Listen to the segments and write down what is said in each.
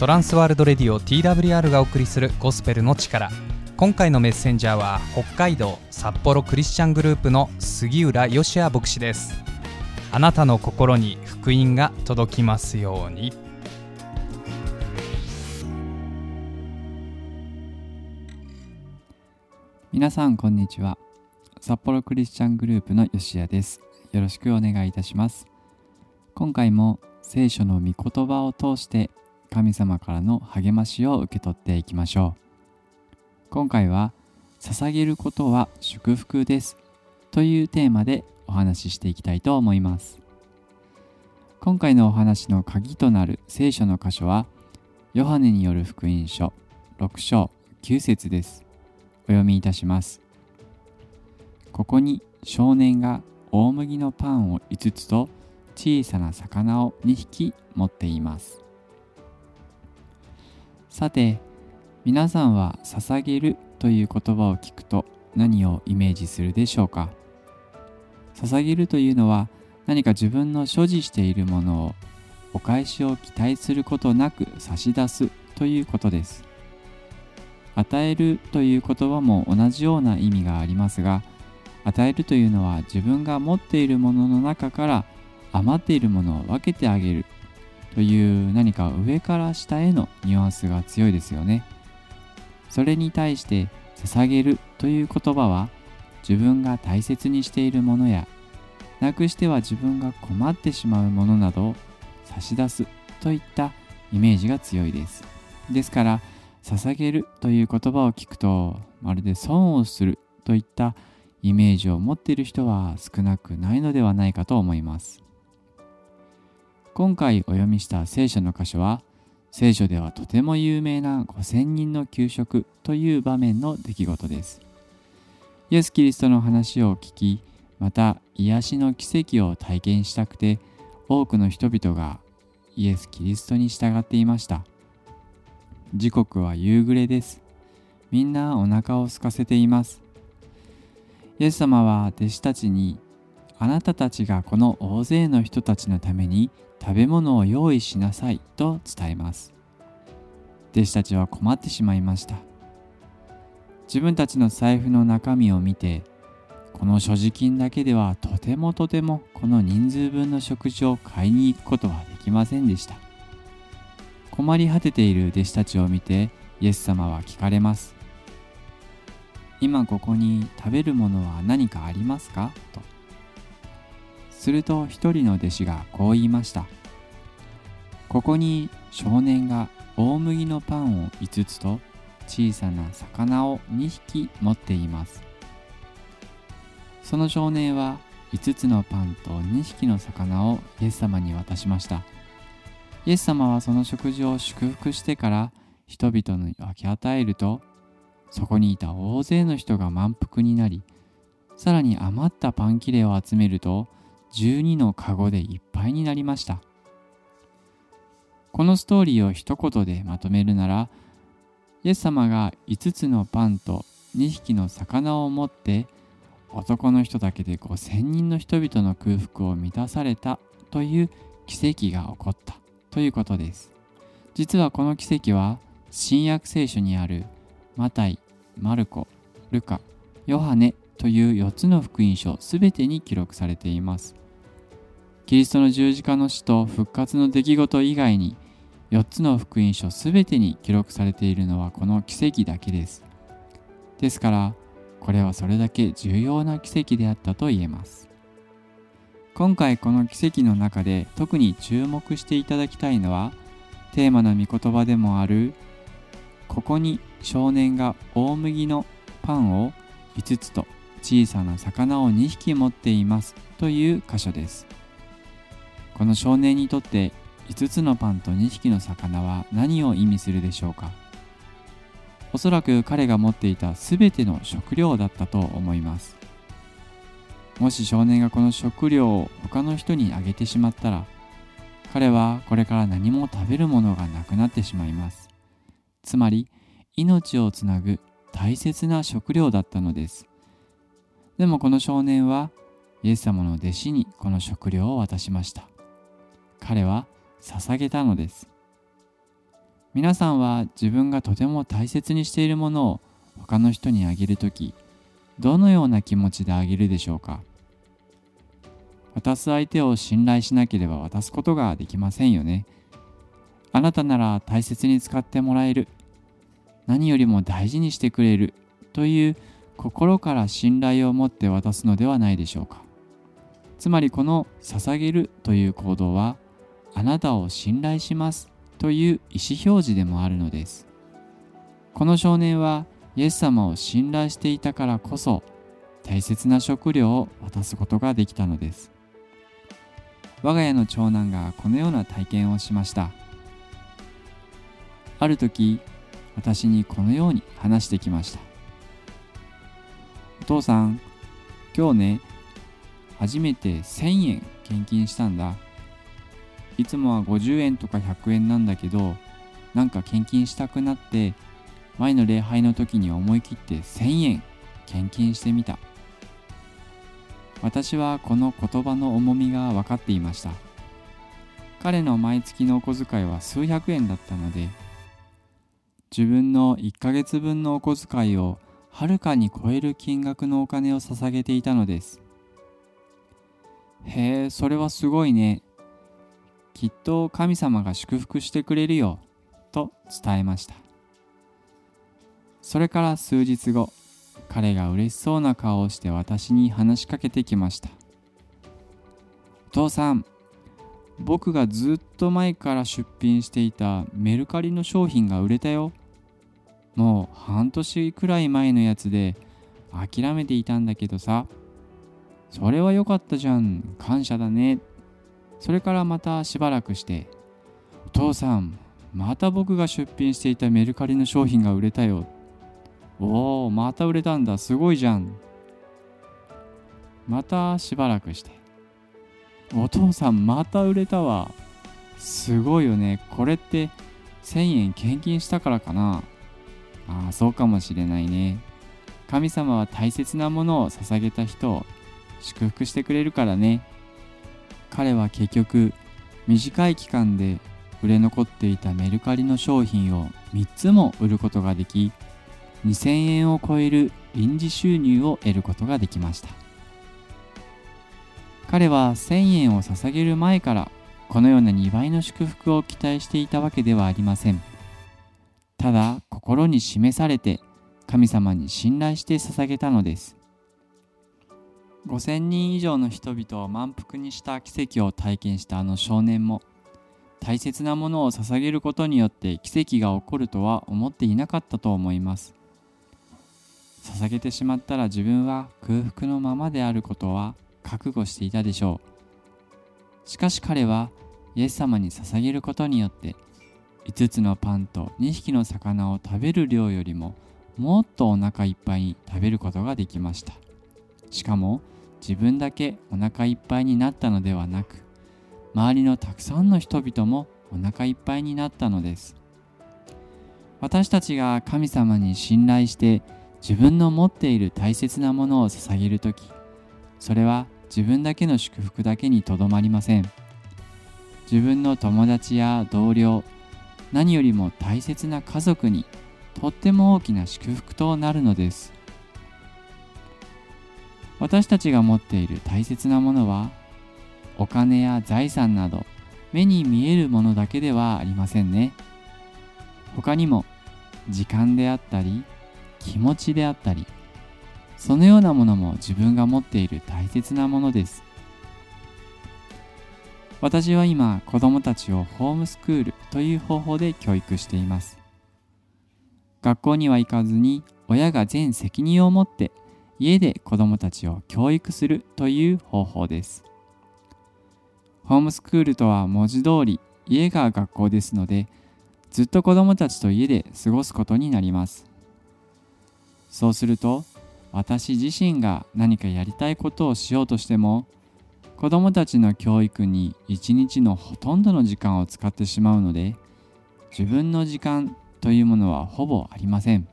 トランスワールドレディオ TWR がお送りするゴスペルの力今回のメッセンジャーは北海道札幌クリスチャングループの杉浦義也牧師です。あなたの心に福音が届きますように。皆さんこんにちは。札幌クリスチャングループの吉谷です。よろしくお願いいたします。今回も聖書の御言葉を通して神様からの励ましを受け取っていきましょう。今回は捧げることは祝福ですというテーマでお話ししていきたいと思います。今回のお話の鍵となる聖書の箇所はヨハネによる福音書6章9節です。お読みいたします。ここに少年が大麦のパンを5つと小さな魚を2匹持っています。さて皆さんは捧げるという言葉を聞くと何をイメージするでしょうか？捧げるというのは何か自分の所持しているものをお返しを期待することなく差し出すということです。与えるという言葉も同じような意味がありますが与えるというのは自分が持っているものの中から余っているものを分けてあげるという何か上から下へのニュアンスが強いですよね。それに対して捧げるという言葉は自分が大切にしているものやなくしては自分が困ってしまうものなどを差し出すといったイメージが強いです。ですから捧げるという言葉を聞くとまるで損をするといったイメージを持っている人は少なくないのではないかと思います。今回お読みした聖書の箇所は聖書ではとても有名な5000人の給食という場面の出来事です。イエス・キリストの話を聞きまた癒しの奇跡を体験したくて多くの人々がイエス・キリストに従っていました。時刻は夕暮れです。みんなお腹を空かせています。イエス様は弟子たちにあなたたちがこの大勢の人たちのために食べ物を用意しなさいと伝えます。弟子たちは困ってしまいました。自分たちの財布の中身を見てこの所持金だけではとてもとてもこの人数分の食事を買いに行くことはできませんでした。困り果てている弟子たちを見てイエス様は聞かれます。今ここに食べるものは何かありますか？と。すると一人の弟子がこう言いました。ここに少年が大麦のパンを5つと小さな魚を2匹持っています。その少年は5つのパンと2匹の魚をイエス様に渡しました。イエス様はその食事を祝福してから人々に分け与えるとそこにいた大勢の人が満腹になりさらに余ったパン切れを集めると12のカゴでいっぱいになりました。このストーリーを一言でまとめるならイエス様が5つのパンと2匹の魚を持って男の人だけで5000人の人々の空腹を満たされたという奇跡が起こった。ということです。実はこの奇跡は新約聖書にあるマタイ、マルコ、ルカ、ヨハネという4つの福音書すべてに記録されています。キリストの十字架の死と復活の出来事以外に4つの福音書すべてに記録されているのはこの奇跡だけです。ですからこれはそれだけ重要な奇跡であったと言えます。今回この奇跡の中で特に注目していただきたいのはテーマの御言葉でもあるここに少年が大麦のパンを5つと小さな魚を2匹持っていますという箇所です。この少年にとって5つのパンと2匹の魚は何を意味するでしょうか？おそらく彼が持っていた全ての食料だったと思います。もし少年がこの食料を他の人にあげてしまったら彼はこれから何も食べるものがなくなってしまいます。つまり命をつなぐ大切な食料だったのです。でもこの少年はイエス様の弟子にこの食料を渡しました。彼は捧げたのです。皆さんは自分がとても大切にしているものを他の人にあげるときどのような気持ちであげるでしょうか？渡す相手を信頼しなければ渡すことができませんよね。あなたなら大切に使ってもらえる。何よりも大事にしてくれる。という心から信頼を持って渡すのではないでしょうか。つまりこの捧げるという行動はあなたを信頼しますという意思表示でもあるのです。この少年はイエス様を信頼していたからこそ大切な食料を渡すことができたのです。我が家の長男がこのような体験をしました。ある時私にこのように話してきました。お父さん今日ね初めて1000円献金したんだ。いつもは50円とか100円なんだけどなんか献金したくなって前の礼拝の時に思い切って1000円献金してみた。私はこの言葉の重みが分かっていました。彼の毎月のお小遣いは数百円だったので自分の1ヶ月分のお小遣いをはるかに超える金額のお金を捧げていたのです。へえそれはすごいね。きっと神様が祝福してくれるよと伝えました。それから数日後彼が嬉しそうな顔をして私に話しかけてきました。お父さん僕がずっと前から出品していたメルカリの商品が売れたよもう半年くらい前のやつで諦めていたんだけどさ。それは良かったじゃん。感謝だね。それからまたしばらくしてお父さんまた僕が出品していたメルカリの商品が売れたよ。おおまた売れたんだ。すごいじゃん。またしばらくして。お父さんまた売れたわ。すごいよね。これって1000円献金したからかな。ああそうかもしれないね。神様は大切なものを捧げた人を祝福してくれるからね。彼は結局短い期間で売れ残っていたメルカリの商品を3つも売ることができ2000円を超える臨時収入を得ることができました。彼は1000円を捧げる前からこのような2倍の祝福を期待していたわけではありません。ただ心に示されて神様に信頼して捧げたのです。5000人以上の人々を満腹にした奇跡を体験したあの少年も大切なものを捧げることによって奇跡が起こるとは思っていなかったと思います。捧げてしまったら自分は空腹のままであることは覚悟していたでしょう。しかし彼はイエス様に捧げることによって5つのパンと2匹の魚を食べる量よりももっとお腹いっぱいに食べることができました。しかも自分だけお腹いっぱいになったのではなく周りのたくさんの人々もお腹いっぱいになったのです。私たちが神様に信頼して自分の持っている大切なものを捧げる時それは自分だけの祝福だけにとどまりません。自分の友達や同僚何よりも大切な家族にとっても大きな祝福となるのです。私たちが持っている大切なものはお金や財産など目に見えるものだけではありませんね。他にも時間であったり気持ちであったりそのようなものも自分が持っている大切なものです。私は今子供たちをホームスクールという方法で教育しています。学校には行かずに親が全責任を持って家で子どもたちを教育するという方法です。ホームスクールとは文字通り家が学校ですのでずっと子どもたちと家で過ごすことになります。そうすると私自身が何かやりたいことをしようとしても子どもたちの教育に一日のほとんどの時間を使ってしまうので自分の時間というものはほぼありません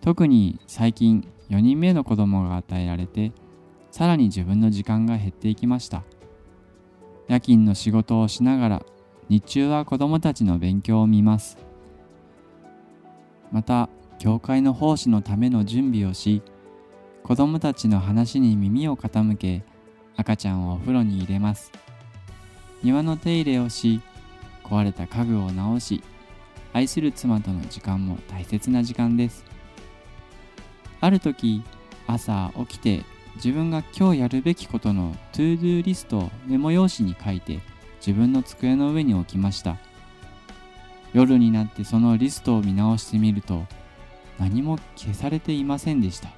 特に最近4人目の子供が与えられてさらに自分の時間が減っていきました。夜勤の仕事をしながら日中は子供たちの勉強を見ます。また教会の奉仕のための準備をし子供たちの話に耳を傾け赤ちゃんをお風呂に入れます。庭の手入れをし壊れた家具を直し愛する妻との時間も大切な時間です。ある時朝起きて自分が今日やるべきことの To Do リストをメモ用紙に書いて自分の机の上に置きました。夜になってそのリストを見直してみると何も消されていませんでした。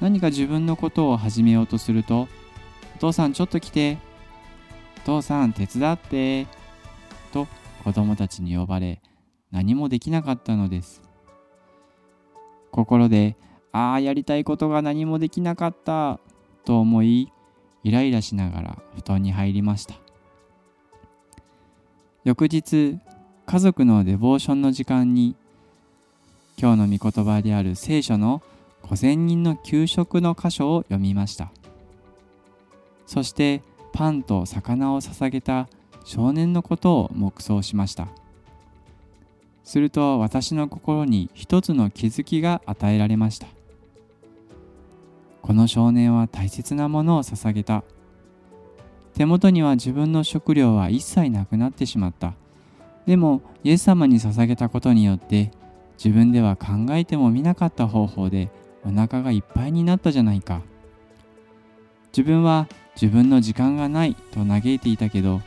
何か自分のことを始めようとすると「お父さんちょっと来て」「お父さん手伝って」と子供たちに呼ばれ何もできなかったのです。心で「ああやりたいことが何もできなかった」と思いイライラしながら布団に入りました。翌日家族のデボーションの時間に今日の御言葉である聖書の5000人の給食の箇所を読みました。そしてパンと魚を捧げた少年のことを黙想しました。すると私の心に一つの気づきが与えられました。この少年は大切なものを捧げた。手元には自分の食料は一切なくなってしまった。でもイエス様に捧げたことによって自分では考えてもみなかった方法でお腹がいっぱいになったじゃないか。自分は自分の時間がないと嘆いていたけど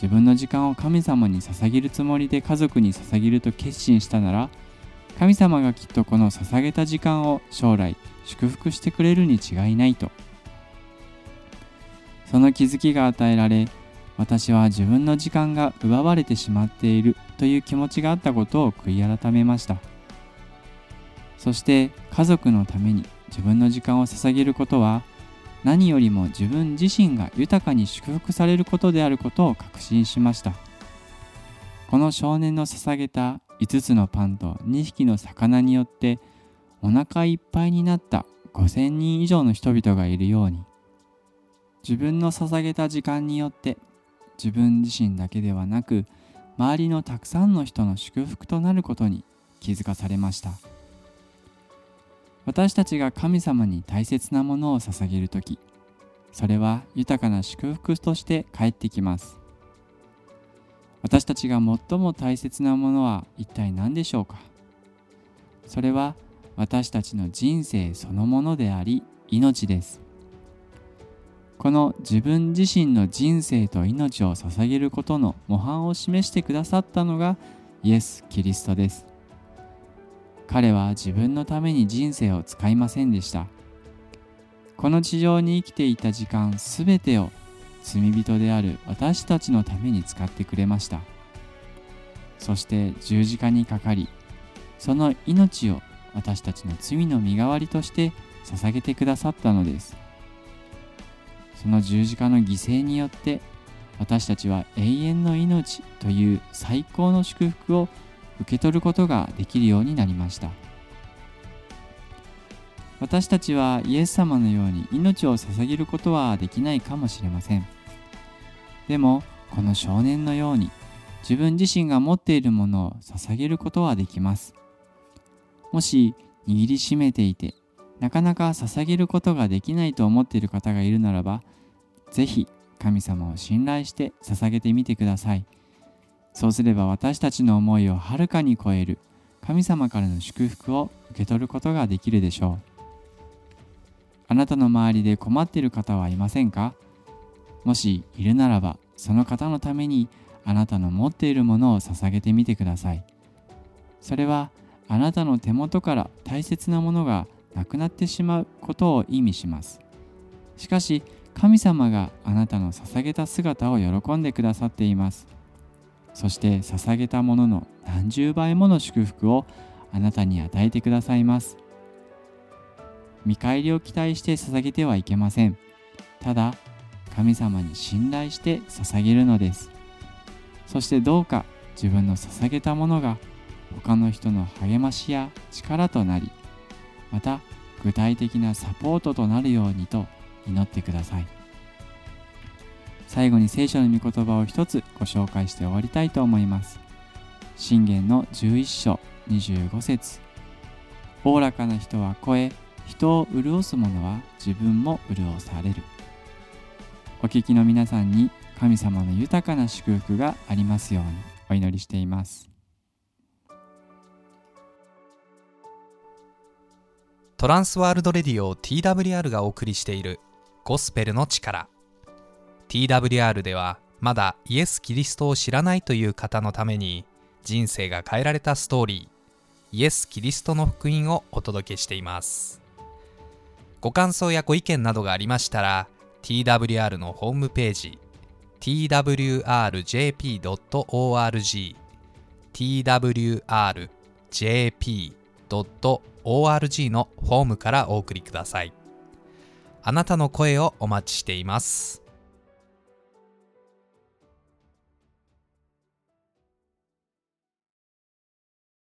自分の時間を神様に捧げるつもりで家族に捧げると決心したなら神様がきっとこの捧げた時間を将来祝福してくれるに違いないと。その気づきが与えられ私は自分の時間が奪われてしまっているという気持ちがあったことを悔い改めました。そして家族のために自分の時間を捧げることは何よりも自分自身が豊かに祝福されることであることを確信しました。この少年の捧げた5つのパンと2匹の魚によってお腹いっぱいになった5000人以上の人々がいるように自分の捧げた時間によって自分自身だけではなく周りのたくさんの人の祝福となることに気づかされました。私たちが神様に大切なものを捧げる時それは豊かな祝福として返ってきます。私たちが最も大切なものは一体何でしょうか？それは私たちの人生そのものであり命です。この自分自身の人生と命を捧げることの模範を示してくださったのがイエス・キリストです。彼は自分のために人生を使いませんでした。この地上に生きていた時間すべてを罪人である私たちのために使ってくれました。そして十字架にかかりその命を私たちの罪の身代わりとして捧げてくださったのです。その十字架の犠牲によって私たちは永遠の命という最高の祝福を受け取ることができるようになりました。私たちはイエス様のように命を捧げることはできないかもしれません。でもこの少年のように自分自身が持っているものを捧げることはできます。もし握りしめていてなかなか捧げることができないと思っている方がいるならばぜひ神様を信頼して捧げてみてください。そうすれば私たちの思いをはるかに超える神様からの祝福を受け取ることができるでしょう。あなたの周りで困っている方はいませんか？もしいるならばその方のためにあなたの持っているものを捧げてみてください。それはあなたの手元から大切なものがなくなってしまうことを意味します。しかし神様があなたの捧げた姿を喜んでくださっています。そして捧げたものの何十倍もの祝福をあなたに与えてくださいます。見返りを期待して捧げてはいけません。ただ神様に信頼して捧げるのです。そしてどうか自分の捧げたものが他の人の励ましや力となりまた具体的なサポートとなるようにと祈ってください。最後に聖書の御言葉を一つご紹介して終わりたいと思います。信玄の11章25節。おおらかな人は声人を潤す者は自分も潤される。お聞きの皆さんに神様の豊かな祝福がありますようにお祈りしています。トランスワールドレディオ TWR がお送りしているゴスペルの力。TWR ではまだイエス・キリストを知らないという方のために人生が変えられたストーリーイエス・キリストの福音をお届けしています。ご感想やご意見などがありましたら TWR のホームページ twrjp.org twrjp.org のフォームからお送りください。あなたの声をお待ちしています。